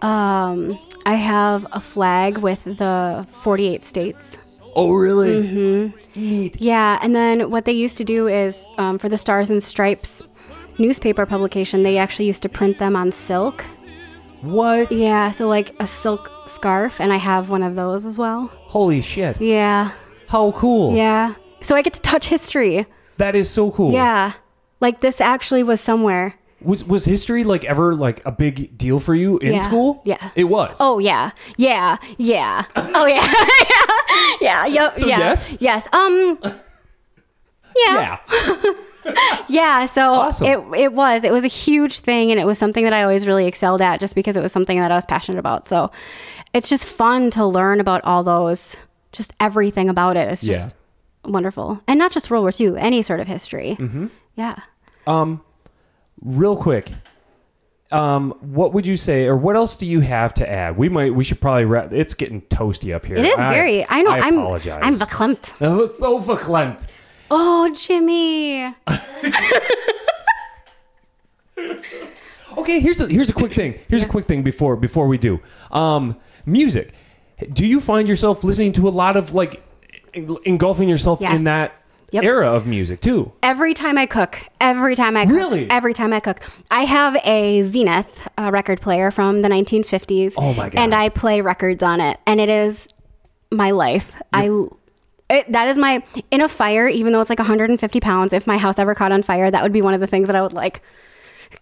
um I have a flag with the 48 states. Oh, really? Mm-hmm. Neat. Yeah, and then what they used to do is um, for the Stars and Stripes newspaper publication, they actually used to print them on silk. What? Yeah, so like a silk scarf, and I have one of those as well. Holy shit. Yeah, How cool. yeah. So I get to touch history. That is so cool. Yeah, like this actually was somewhere. Was was history like ever like a big deal for you in Yeah. school? Yeah. It was. Oh yeah, yeah, yeah. Oh yeah, yeah, yeah. Yep. So yeah. yes? yes. Um. Yeah, Yeah. yeah. So Awesome. it it was it was a huge thing, and it was something that I always really excelled at, just because it was something that I was passionate about. So it's just fun to learn about all those, just everything about it. It's just wonderful, and not just World War II, any sort of history. Mm-hmm. Yeah. Um, real quick. Um, what would you say, or what else do you have to add? We might, we should probably wrap. It's getting toasty up here. It is very. I know. I I'm. apologize. I'm verklempt. Oh, so verklempt. Oh, Jimmy. Okay, here's a here's a quick thing. Here's a quick thing before before we do. Um, music. Do you find yourself listening to a lot of like en- engulfing yourself Yeah. in that Yep. era of music too? Every time I cook, every time I cook, Really? every time I cook, I have a Zenith uh, record player from the 1950s. Oh my God. And I play records on it, and it is my life. I it, that is my in a fire, even though it's like 150 pounds. If my house ever caught on fire, that would be one of the things that I would like.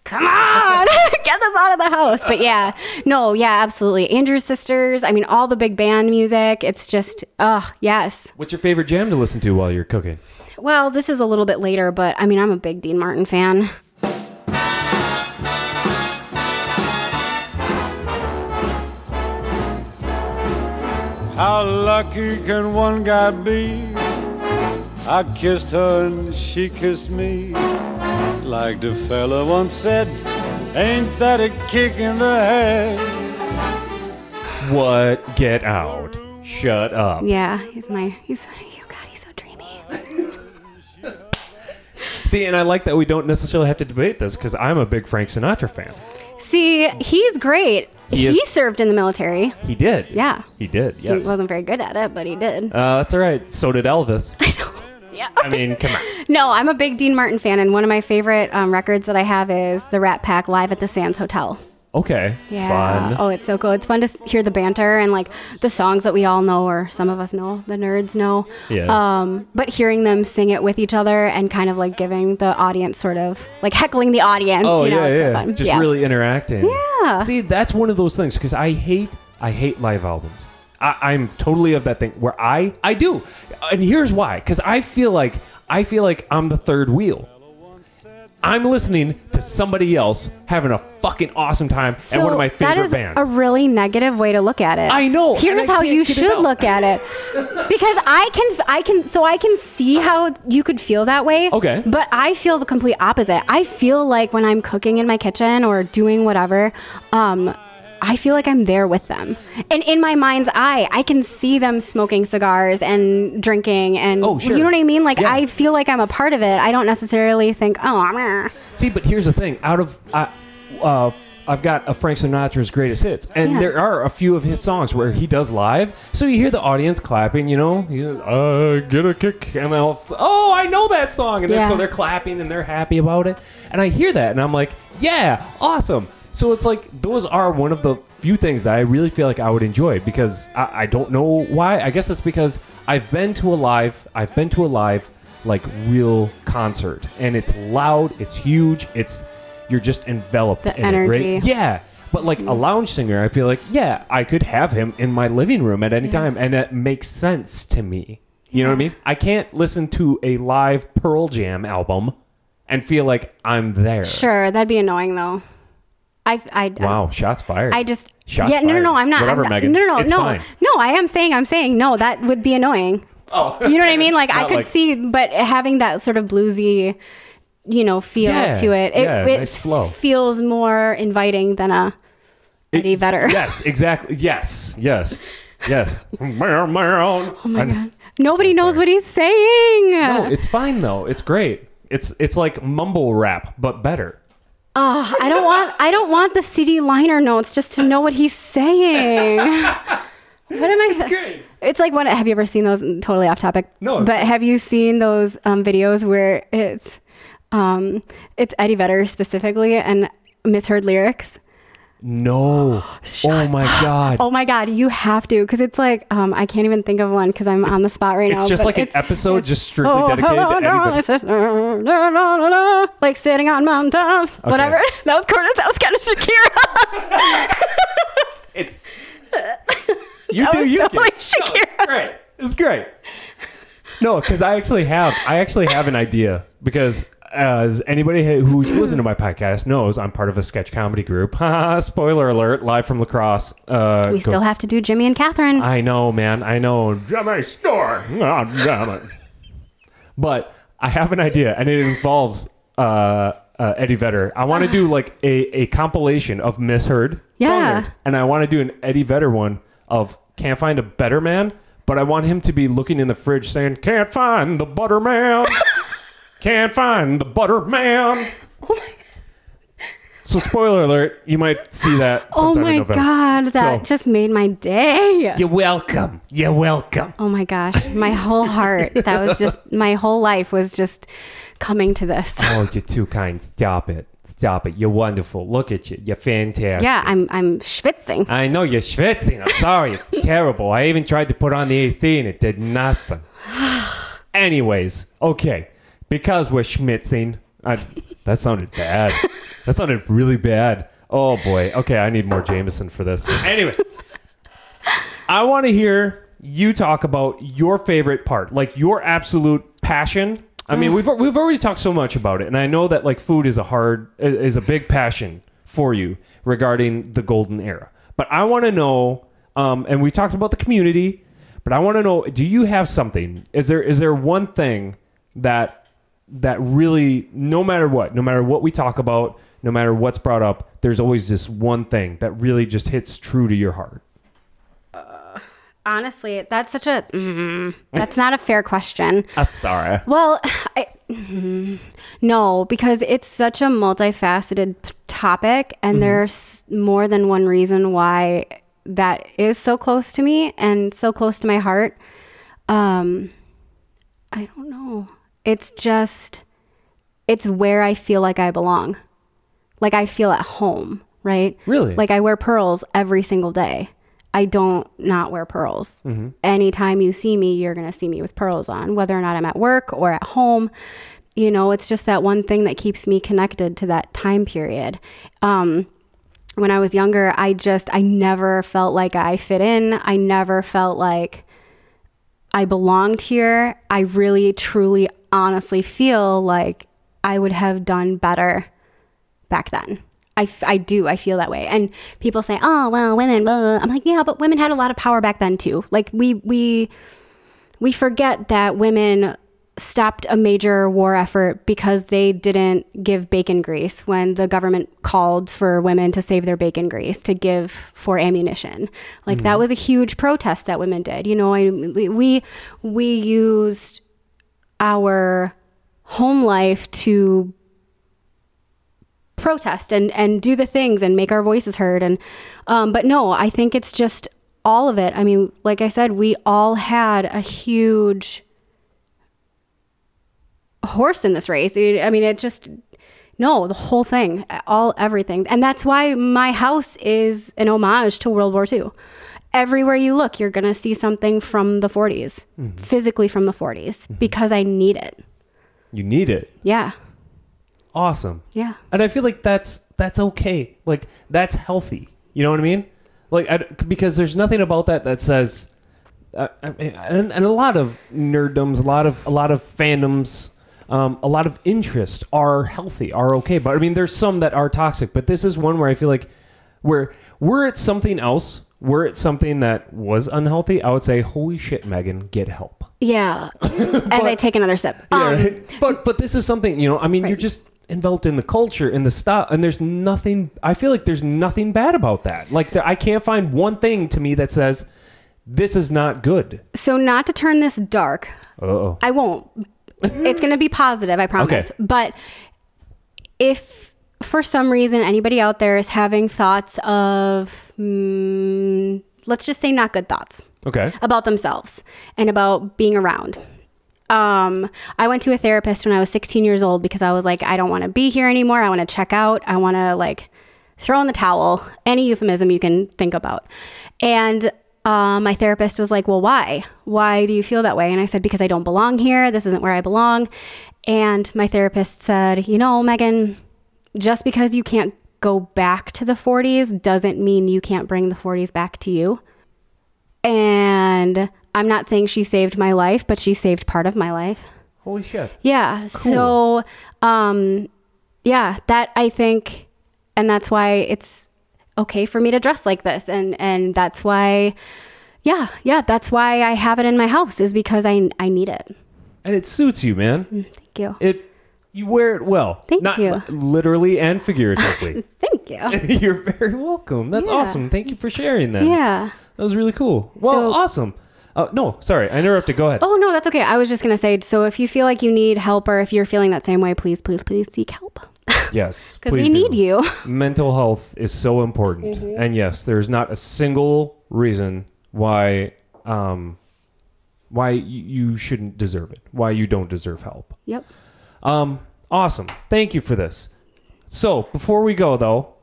Come on, get this out of the house. But yeah, no, yeah, absolutely. Andrews Sisters. I mean, all the big band music. It's just, oh yes. What's your favorite jam to listen to while you're cooking? Well, this is a little bit later, but I mean, I'm a big Dean Martin fan. How lucky can one guy be? I kissed her and she kissed me. Like the fella once said, ain't that a kick in the head? What? Get out. Shut up. Yeah, he's my, he's, oh God, he's so dreamy. See, and I like that we don't necessarily have to debate this because I'm a big Frank Sinatra fan. See, he's great. He He, is- served in the military. He did. Yeah. He did. Yes. He wasn't very good at it, but he did. Uh, that's all right. So did Elvis. I know. yeah. I mean, come on. No, I'm a big Dean Martin fan, and one of my favorite um, records that I have is the Rat Pack live at the Sands Hotel. Okay. Yeah. Fun. Oh, it's so cool. It's fun to s- hear the banter and like the songs that we all know, or some of us know, the nerds know. Yeah. Um, but hearing them sing it with each other and kind of like giving the audience sort of like heckling the audience. Oh you know, yeah, it's so yeah. fun. Just Yeah. really interacting. Yeah. See, that's one of those things because I hate, I hate live albums. I, I'm totally of that thing where I, I do, and here's why. Because I feel like, I feel like I'm the third wheel. I'm listening to somebody else having a fucking awesome time at one of my favorite that is bands. a really negative way to look at it. I know, and Here's I how can't you get it should out. look at it, because I can, I can, so I can see how you could feel that way. Okay. But I feel the complete opposite. I feel like when I'm cooking in my kitchen or doing whatever, um, I feel like I'm there with them, and in my mind's eye, I can see them smoking cigars and drinking, and Oh, sure. you know what I mean. Like Yeah. I feel like I'm a part of it. I don't necessarily think, oh, I'm. See, but here's the thing: out of uh, uh, I've got a Frank Sinatra's greatest hits, and Yeah. there are a few of his songs where he does live. So you hear the audience clapping, you know, you, uh, get a kick, and they'll, oh, I know that song, and they're, so they're clapping and they're happy about it. And I hear that, and I'm like, yeah, awesome. So it's like those are one of the few things that I really feel like I would enjoy because I, I don't know why. I guess it's because I've been to a live, I've been to a live like real concert, and it's loud, it's huge, it's you're just enveloped The in energy. it, right? Yeah. But like a mm. lounge singer, I feel like yeah, I could have him in my living room at any time, and it makes sense to me. You know what I mean? I can't listen to a live Pearl Jam album and feel like I'm there. Sure, that'd be annoying though. I, I, Wow, shots fired. I just Shots yeah no no no I'm not Whatever, I'm Megan. no no no no fine. no I am saying I'm saying no that would be annoying. Oh, You know what I mean? Like I could like- see, but having that sort of bluesy, you know, feel Yeah, to it, it, yeah, it nice feels more inviting than a Eddie Vedder. yes, exactly. Yes, yes, yes. oh Oh my god! Nobody knows sorry. what he's saying. No, it's fine though. It's great. It's it's like mumble rap, but better. Oh, I don't want I don't want the CD liner notes just to know what he's saying. What am I? great. It's like what? Have you ever seen those? Totally off topic. No. But have you seen those um, videos where it's um, it's Eddie Vedder specifically and misheard lyrics? No. oh my god. Oh my god, you have to because it's like um, I can't even think of one because I'm on the spot right now. it's just like an it's- episode it's- just strictly Oh, dedicated to hello, Eddie darling Vedder. sister, da, da, da, da, like sitting on mountaintops, whatever. That was Curtis. That was kind of Shakira. It's you That do was you totally kid. No, it's Shakira. great. It's great. No, because I actually have I actually have an idea because as anybody who's listened to my podcast knows, I'm part of a sketch comedy group. Spoiler alert! Live from La Crosse. Uh, we go- still have to do Jimmy and Catherine. I know, man. I know. Jimmy Store. Oh, it. But I have an idea, and it involves uh, uh, Eddie Vedder. I want to do like a, a compilation of misheard Yeah. and I want to do an Eddie Vedder one of "Can't Find a Better Man," but I want him to be looking in the fridge saying, "Can't find the butter man." Can't find the butter man. Oh so, spoiler alert, you might see that oh sometime in my November. god, that So- just made my day. You're welcome. You're welcome. Oh my gosh, my whole heart. That was just my whole life was just coming to this. Oh, you're too kind. Stop it. Stop it. You're wonderful. Look at you. You're fantastic. Yeah, I'm I'm schwitzing. I know you're schwitzing. I'm sorry. It's terrible. I even tried to put on the AC and it did nothing. Anyways, okay. Because we're schmitzing. I, that sounded bad. That sounded really bad. Oh boy. Okay, I need more Jameson for this. Anyway, I want to hear you talk about your favorite part, like your absolute passion. I mean, we've we've already talked so much about it, and I know that like food is a hard is a big passion for you regarding the golden era. But I want to know, um, and we talked about the community, but I want to know: Do you have something? Is there is there one thing that that really, no matter what, no matter what we talk about, no matter what's brought up, there's always this one thing that really just hits true to your heart. Honestly, that's such a mm, that's not a fair question. I'm sorry. Well, I, no, because it's such a multifaceted p- topic, and there's more than one reason why that is so close to me and so close to my heart. Um, I don't know. It's just, it's where I feel like I belong. Like I feel at home, right? Really? Like I wear pearls every single day. I don't not wear pearls. Anytime you see me, you're going to see me with pearls on, whether or not I'm at work or at home. You know, it's just that one thing that keeps me connected to that time period. Um, when I was younger, I just, I never felt like I fit in. I never felt like I belonged here. I really, truly, honestly feel like I would have done better back then. I, f- I do. I feel that way. And people say, oh, well, women, blah. I'm like, yeah, but women had a lot of power back then too. Like we, we, we forget that women stopped a major war effort because they didn't give bacon grease when the government called for women to save their bacon grease to give for ammunition. Like that mm. was a huge protest that women did. You know, I, we we used our home life to protest and and do the things and make our voices heard and um but no i think it's just all of it i mean like i said we all had a huge horse in this race i mean it just No, the whole thing, all everything. And that's why my house is an homage to World War II. Everywhere you look, you're going to see something from the 40s, physically from the 40s, because I need it. You need it. Yeah. Awesome. Yeah. And I feel like that's that's okay. Like that's healthy. You know what I mean? Like I, because there's nothing about that that says uh, I mean, and, and a lot of nerddoms, a lot of a lot of fandoms, um, a lot of interest are healthy, are okay. But I mean, there's some that are toxic. But this is one where I feel like where were it something else, were it something that was unhealthy, I would say, holy shit, Megan, get help. Yeah. As I take another sip. Um, Yeah, but but this is something you know. I mean, you're just enveloped in the culture, in the style, and there's nothing. I feel like there's nothing bad about that. Like there, I can't find one thing to me that says this is not good. so, not to turn this dark, Uh oh. I won't. It's going to be positive, I promise. Okay. But if for some reason anybody out there is having thoughts of, mm, let's just say not good thoughts Okay. about themselves and about being around. Um, I went to a therapist when I was 16 years old because I was like, I don't want to be here anymore. I want to check out. I want to like throw in the towel, any euphemism you can think about. And um, my therapist was like, Well, why? Why do you feel that way? And I said, Because I don't belong here. This isn't where I belong. And my therapist said, You know, Megan, just because you can't go back to the 40s doesn't mean you can't bring the 40s back to you. And I'm not saying she saved my life, but she saved part of my life. Holy shit. Yeah. So, um, yeah, that I think, and that's why it's okay for me to dress like this, and and that's why, yeah, yeah, that's why I have it in my house is because I I need it. And it suits you, man. Thank you. It you wear it well. Thank Not you. literally and figuratively. Thank you. You're very welcome. That's Yeah. awesome. Thank you for sharing that. Yeah. That was really cool. Well, So- awesome. Uh, no, sorry, I interrupted. Go ahead. Oh no, that's okay. I was just gonna say. So if you feel like you need help, or if you're feeling that same way, please, please, please seek help Yes, because we please do. need you. mental health is so important Mm-hmm. and yes there's not a single reason why um why y- you shouldn't deserve it why you don't deserve help Yep. Um awesome. Thank you for this. So before we go though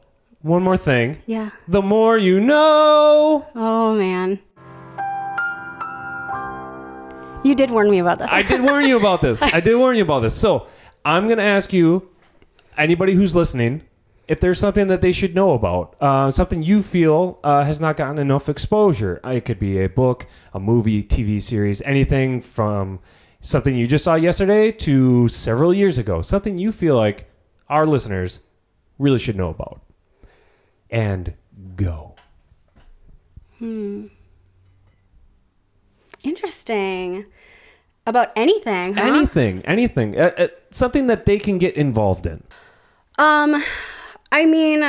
one more thing. Yeah. the more you know. Oh man. You did warn me about this. i did warn you about this. I did warn you about this. So i'm gonna ask you anybody who's listening if there's something that they should know about, uh, something you feel uh, has not gotten enough exposure, it could be a book, a movie, TV series, anything from something you just saw yesterday to several years ago, something you feel like our listeners really should know about. And go. Hmm. Interesting. About anything. Huh? Anything, anything, uh, uh, something that they can get involved in. Um, I mean,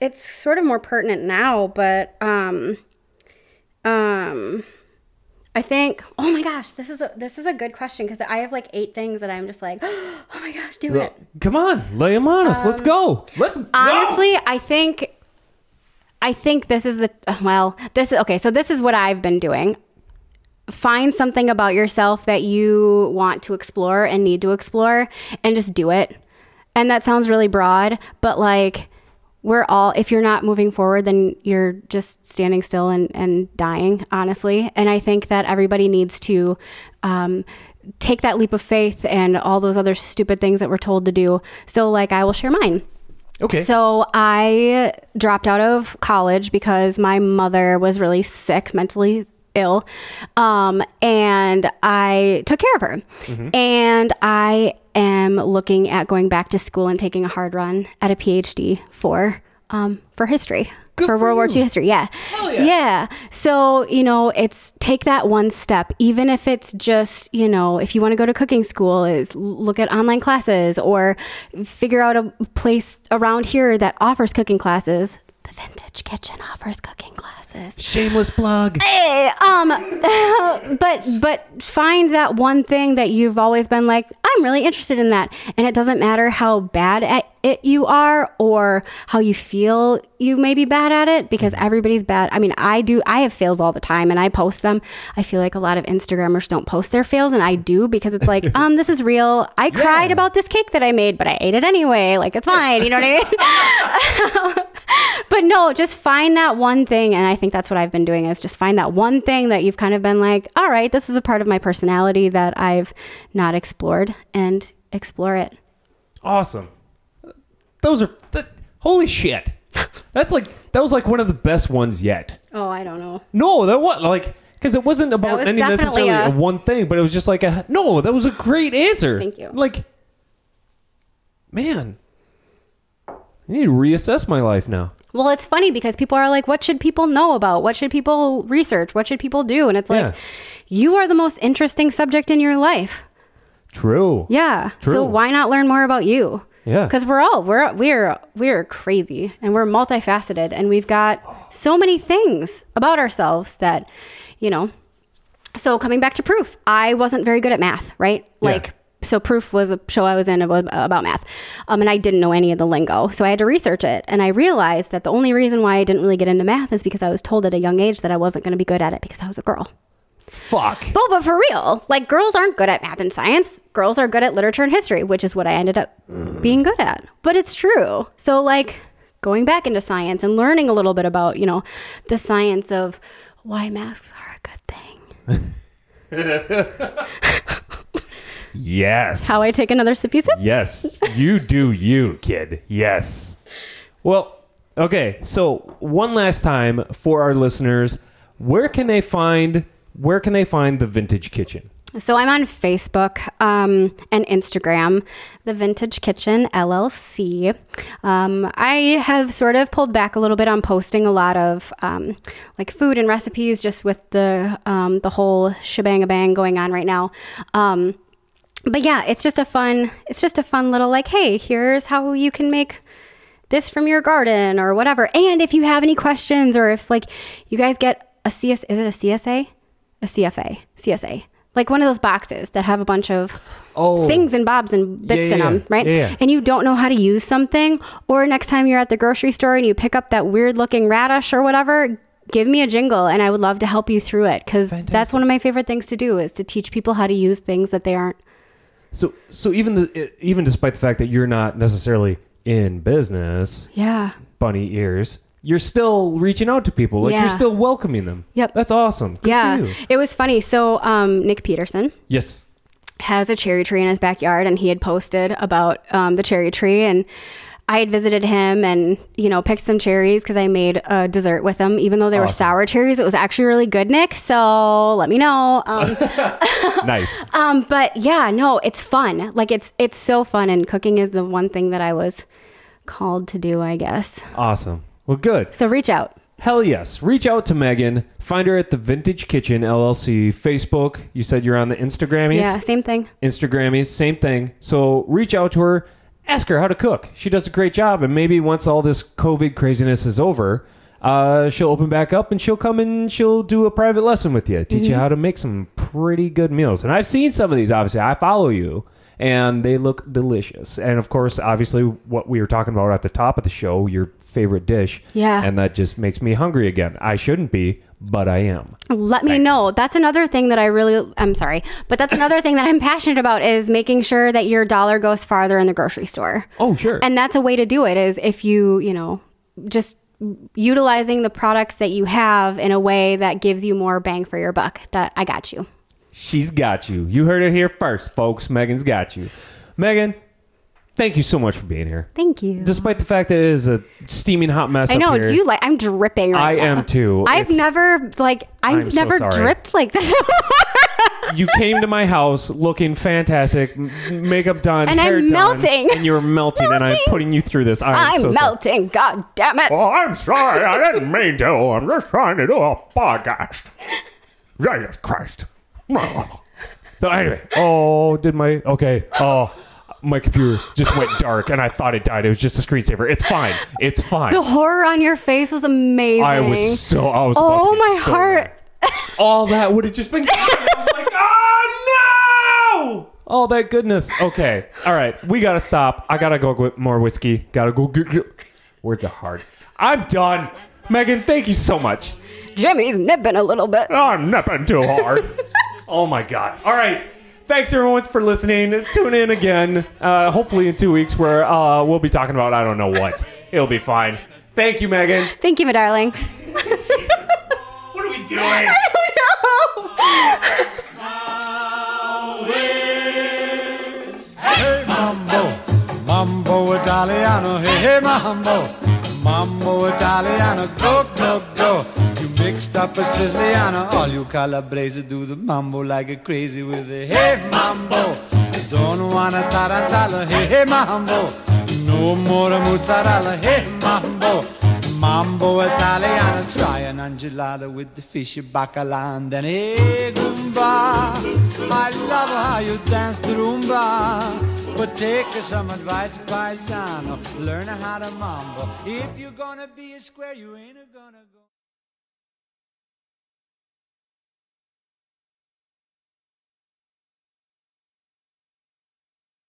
it's sort of more pertinent now, but um, um, I think. Oh my gosh, this is a this is a good question because I have like eight things that I'm just like, oh my gosh, do it. Come on, lay them on us. Let's go. Let's go. Um, Honestly, I think I think this is the well, this is okay, so this is what I've been doing. Find something about yourself that you want to explore and need to explore and just do it. And that sounds really broad, but like we're all if you're not moving forward then you're just standing still and, and dying honestly. And i think that everybody needs to um, take that leap of faith and all those other stupid things that we're told to do. So like i will share mine. Okay. so I dropped out of college because my mother was really sick, mentally ill, um, and I took care of her. And I am looking at going back to school and taking a hard run at a PhD for um, for history. Good for for World War. II history, yeah. yeah. So, you know, it's take that one step, even if it's just, you know, if you want to go to cooking school, is look at online classes or figure out a place around here that offers cooking classes. The Vintage Kitchen offers cooking classes. Shameless plug. Hey, um, but but find that one thing that you've always been like, I'm really interested in that, and it doesn't matter how bad at it you are or how you feel you may be bad at it because everybody's bad. I mean, I do. I have fails all the time, and I post them. I feel like a lot of Instagrammers don't post their fails, and I do because it's like, um, this is real. I cried about this cake that I made, but I ate it anyway. Like it's fine. You know what I mean? but no, just find that one thing. And I think that's what I've been doing is just find that one thing that you've kind of been like, all right, this is a part of my personality that I've not explored and explore it. Awesome. Those are that, holy shit. That's like that was like one of the best ones yet. Oh, I don't know. No, that was like because it wasn't about was any necessarily a, a- one thing, but it was just like a no. That was a great answer. Thank you. Like, man, I need to reassess my life now. Well, it's funny because people are like, what should people know about? What should people research? What should people do? And it's like, Yeah. you are the most interesting subject in your life. True. Yeah. True. So why not learn more about you? Yeah. Because we're all we're we're we're crazy and we're multifaceted and we've got so many things about ourselves that, you know. So coming back to proof, I wasn't very good at math, right? Like so proof was a show I was in about, about math, um, and I didn't know any of the lingo, so I had to research it. And I realized that the only reason why I didn't really get into math is because I was told at a young age that I wasn't going to be good at it because I was a girl. Fuck. But, but for real, like girls aren't good at math and science. Girls are good at literature and history, which is what I ended up being good at. But it's true. So like going back into science and learning a little bit about, you know, the science of why masks are a good thing. Yes. How I take another sippy sip? Yes, you do you, kid. Yes. Well, okay. So one last time for our listeners, where can they find where can they find the Vintage Kitchen? So I'm on Facebook um, and Instagram, the Vintage Kitchen LLC. Um, I have sort of pulled back a little bit on posting a lot of um, like food and recipes, just with the um, the whole shebang a bang going on right now. Um, but yeah, it's just a fun. It's just a fun little like, hey, here's how you can make this from your garden or whatever. And if you have any questions or if like you guys get a CS, is it a CSA? A CFA, CSA, like one of those boxes that have a bunch of Oh. things and bobs and bits Yeah, in them, right? yeah, yeah. And you don't know how to use something, or next time you're at the grocery store and you pick up that weird looking radish or whatever, give me a jingle and I would love to help you through it because that's one of my favorite things to do is to teach people how to use things that they aren't. So so even the even despite the fact that you're not necessarily in business, Yeah. bunny ears, you're still reaching out to people. Like Yeah. you're still welcoming them. Yep. That's awesome. Good yeah. For you. It was funny. So, um, Nick Peterson, Yes. has a cherry tree in his backyard and he had posted about um, the cherry tree and I had visited him and you know picked some cherries because I made a dessert with them even though they were sour cherries it was actually really good Nick so let me know um, nice. um, but yeah no it's fun like it's it's so fun and cooking is the one thing that I was called to do I guess Awesome. Well, good. so reach out Hell yes. Reach out to Megan. Find her at the Vintage Kitchen LLC Facebook. You said you're on the Instagrammies. yeah same thing Instagrammies, same thing. So reach out to her, ask her how to cook. She does a great job, and maybe once all this COVID craziness is over, uh, she'll open back up and she'll come and she'll do a private lesson with you, teach you how to make some pretty good meals. And I've seen some of these. Obviously, I follow you, and they look delicious. And of course, obviously, what we were talking about at the top of the show, your favorite dish. Yeah. And that just makes me hungry again. I shouldn't be, but I am. Let me know. That's another thing that I really, I'm sorry, but that's another thing that I'm passionate about is making sure that your dollar goes farther in the grocery store. Oh, sure. And that's a way to do it is if you, you know, just utilizing the products that you have in a way that gives you more bang for your buck. That I got you. She's got you. You heard it here first, folks. Megan's got you. Megan, thank you so much for being here. Thank you. Despite the fact that it is a steaming hot mess I up know. here. Do you like? I'm dripping. Right I now. am too. I've It's- never like I've I'm never sorry. dripped like this. you came to my house looking fantastic, makeup done, And I'm done, melting. and you're melting, and I'm putting you through this. I'm, I'm so sorry. melting. God damn it. Oh, I'm sorry. I didn't mean to. I'm just trying to do a podcast. Jesus Christ. So anyway, oh, did my okay? Oh, my computer just went dark and I thought it died. It was just a screensaver. It's fine. It's fine. The horror on your face was amazing. I was so I was. Oh my so heart. mad. All that would have just been. I was like, oh no! All that goodness. Okay. All right. We gotta stop. I gotta go get more whiskey. Gotta go get. get. Words are hard. I'm done. Megan, thank you so much. Jimmy's nipping a little bit. I'm nipping too hard. Oh my god. All right. Thanks everyone for listening. Tune in again. Uh, hopefully in two weeks where uh, we'll be talking about I don't know what. It'll be fine. Thank you, Megan. Thank you, my darling. What are we doing? Hey mambo, mambo Italiano, hey hey mambo, mambo Italiano, go go go. Mixed up a Siciliano, all you Calabrese do the mambo like a crazy with a hey mambo. Don't wanna tarantella, hey hey mambo, no more mozzarella, hey mambo. Mambo Italiano, try an enchilada with the fish bacala and then hey. I love how you dance the rumba, but take some advice, paisano. Learn how to mambo. If you're gonna be a square, you ain't gonna go.